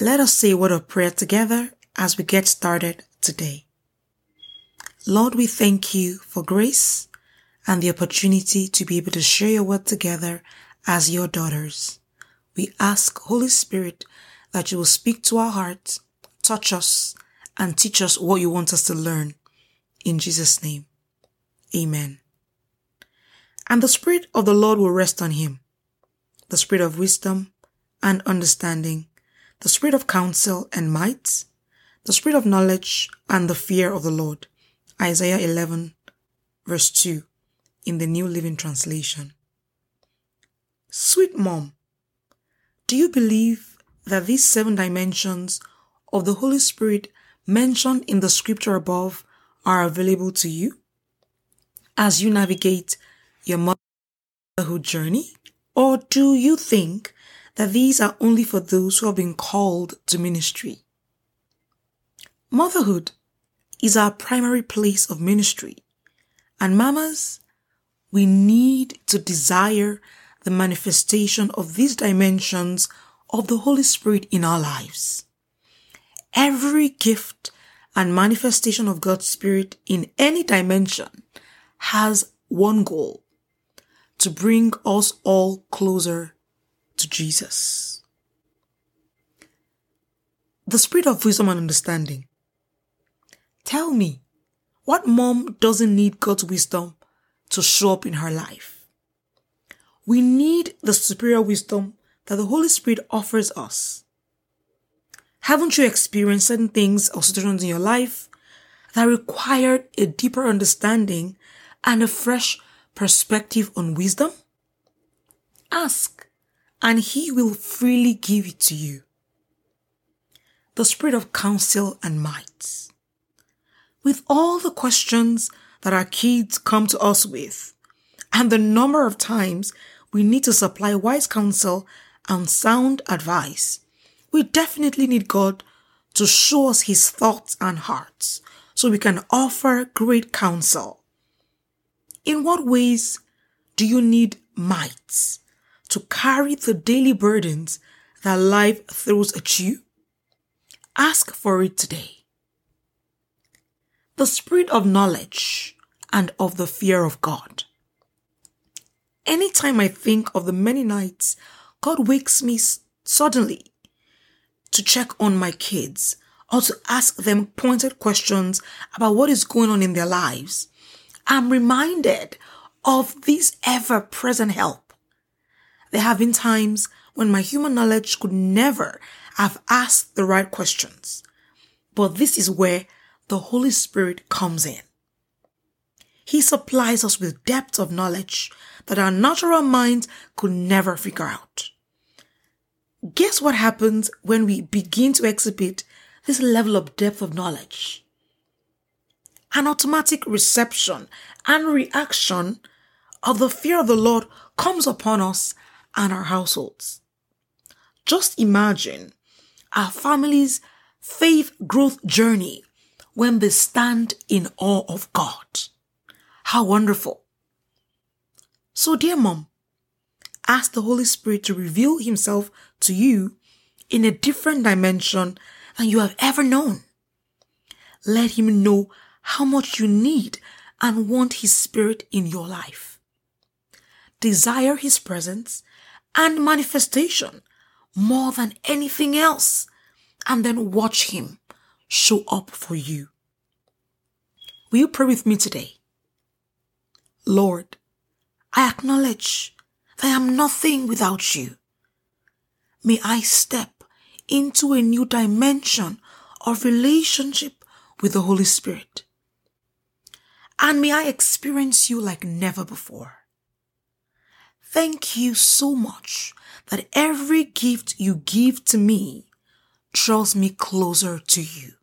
Let us say a word of prayer together as we get started today. Lord, we thank you for grace and the opportunity to be able to share your word together as your daughters. We ask, Holy Spirit, that you will speak to our hearts, touch us, and teach us what you want us to learn. In Jesus' name, amen. And the Spirit of the Lord will rest on him, the Spirit of wisdom and understanding, the Spirit of counsel and might, the spirit of knowledge and the fear of the Lord. Isaiah 11 verse 2 in the New Living Translation. Sweet mom, do you believe that these seven dimensions of the Holy Spirit mentioned in the scripture above are available to you as you navigate your motherhood journey? Or do you think that these are only for those who have been called to ministry? Motherhood is our primary place of ministry. And mamas, we need to desire the manifestation of these dimensions of the Holy Spirit in our lives. Every gift and manifestation of God's Spirit in any dimension has one goal to bring us all closer to Jesus. The Spirit of wisdom and understanding Tell me, what mom doesn't need God's wisdom to show up in her life? We need the superior wisdom that the Holy Spirit offers us. Haven't you experienced certain things or situations in your life that required a deeper understanding and a fresh perspective on wisdom? Ask, and He will freely give it to you. The spirit of counsel and might with all the questions that our kids come to us with and the number of times we need to supply wise counsel and sound advice, we definitely need God to show us his thoughts and hearts so we can offer great counsel. In what ways do you need might to carry the daily burdens that life throws at you? Ask for it today the spirit of knowledge and of the fear of God. Anytime I think of the many nights God wakes me suddenly to check on my kids or to ask them pointed questions about what is going on in their lives, I'm reminded of this ever present help. There have been times when my human knowledge could never have asked the right questions. But this is where the Holy Spirit comes in. He supplies us with depths of knowledge that our natural minds could never figure out. Guess what happens when we begin to exhibit this level of depth of knowledge? An automatic reception and reaction of the fear of the Lord comes upon us and our households. Just imagine our family's faith growth journey when they stand in awe of God. How wonderful. So, dear mom, ask the Holy Spirit to reveal himself to you in a different dimension than you have ever known. Let him know how much you need and want his spirit in your life. Desire his presence and manifestation more than anything else, and then watch him show up for you. Will you pray with me today? Lord, I acknowledge that I am nothing without you. May I step into a new dimension of relationship with the Holy Spirit. And may I experience you like never before. Thank you so much that every gift you give to me draws me closer to you.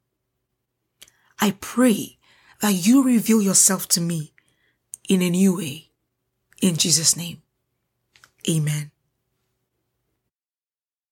I pray that you reveal yourself to me in a new way. In Jesus' name, amen.